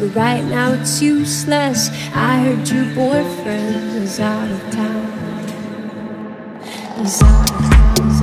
But right now it's useless. I heard your boyfriend is out of town. He's out of town.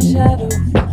shadow.